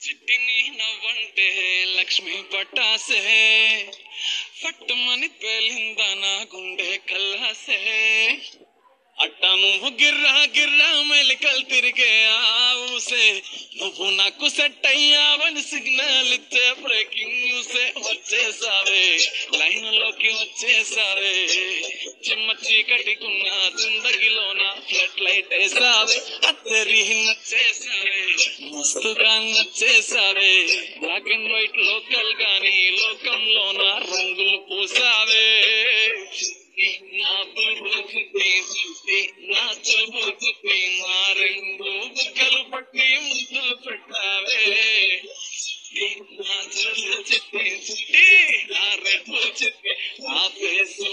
చిట్టిని నవ్వంటే లక్ష్మి పట్టాసే ఫట్టుమని పేలిందా నా గుండె కల్లాసే. అట్టా నువ్వు గిర్రా గిర్రా మెలికలు తిరిగే ఆవుసే నువ్వు నాకు సెట్ అయ్యావని సిగ్నల్ ఇచ్చే బ్రేకింగ్ న్యూసే వచ్చేసావే. లైన్లోకి వచ్చేసావే. చిమ్మ చీకటికున్న జిందగిలో స్పాట్లైట్ వేసావే అత్తరి నచ్చేసావే మస్తుగా నచ్చేసావే బ్లాక్ అండ్ వైట్ లోకల్ గాని లోకంలో నా రంగులు పూసావే. నా బుర్రుకి నా చూపుకి నా రెండు బుగ్గలు పట్టి ముద్దులు పెట్టావే. నా చూపు చుట్టి నా రెడ్డు చుట్టి నా ఫేసు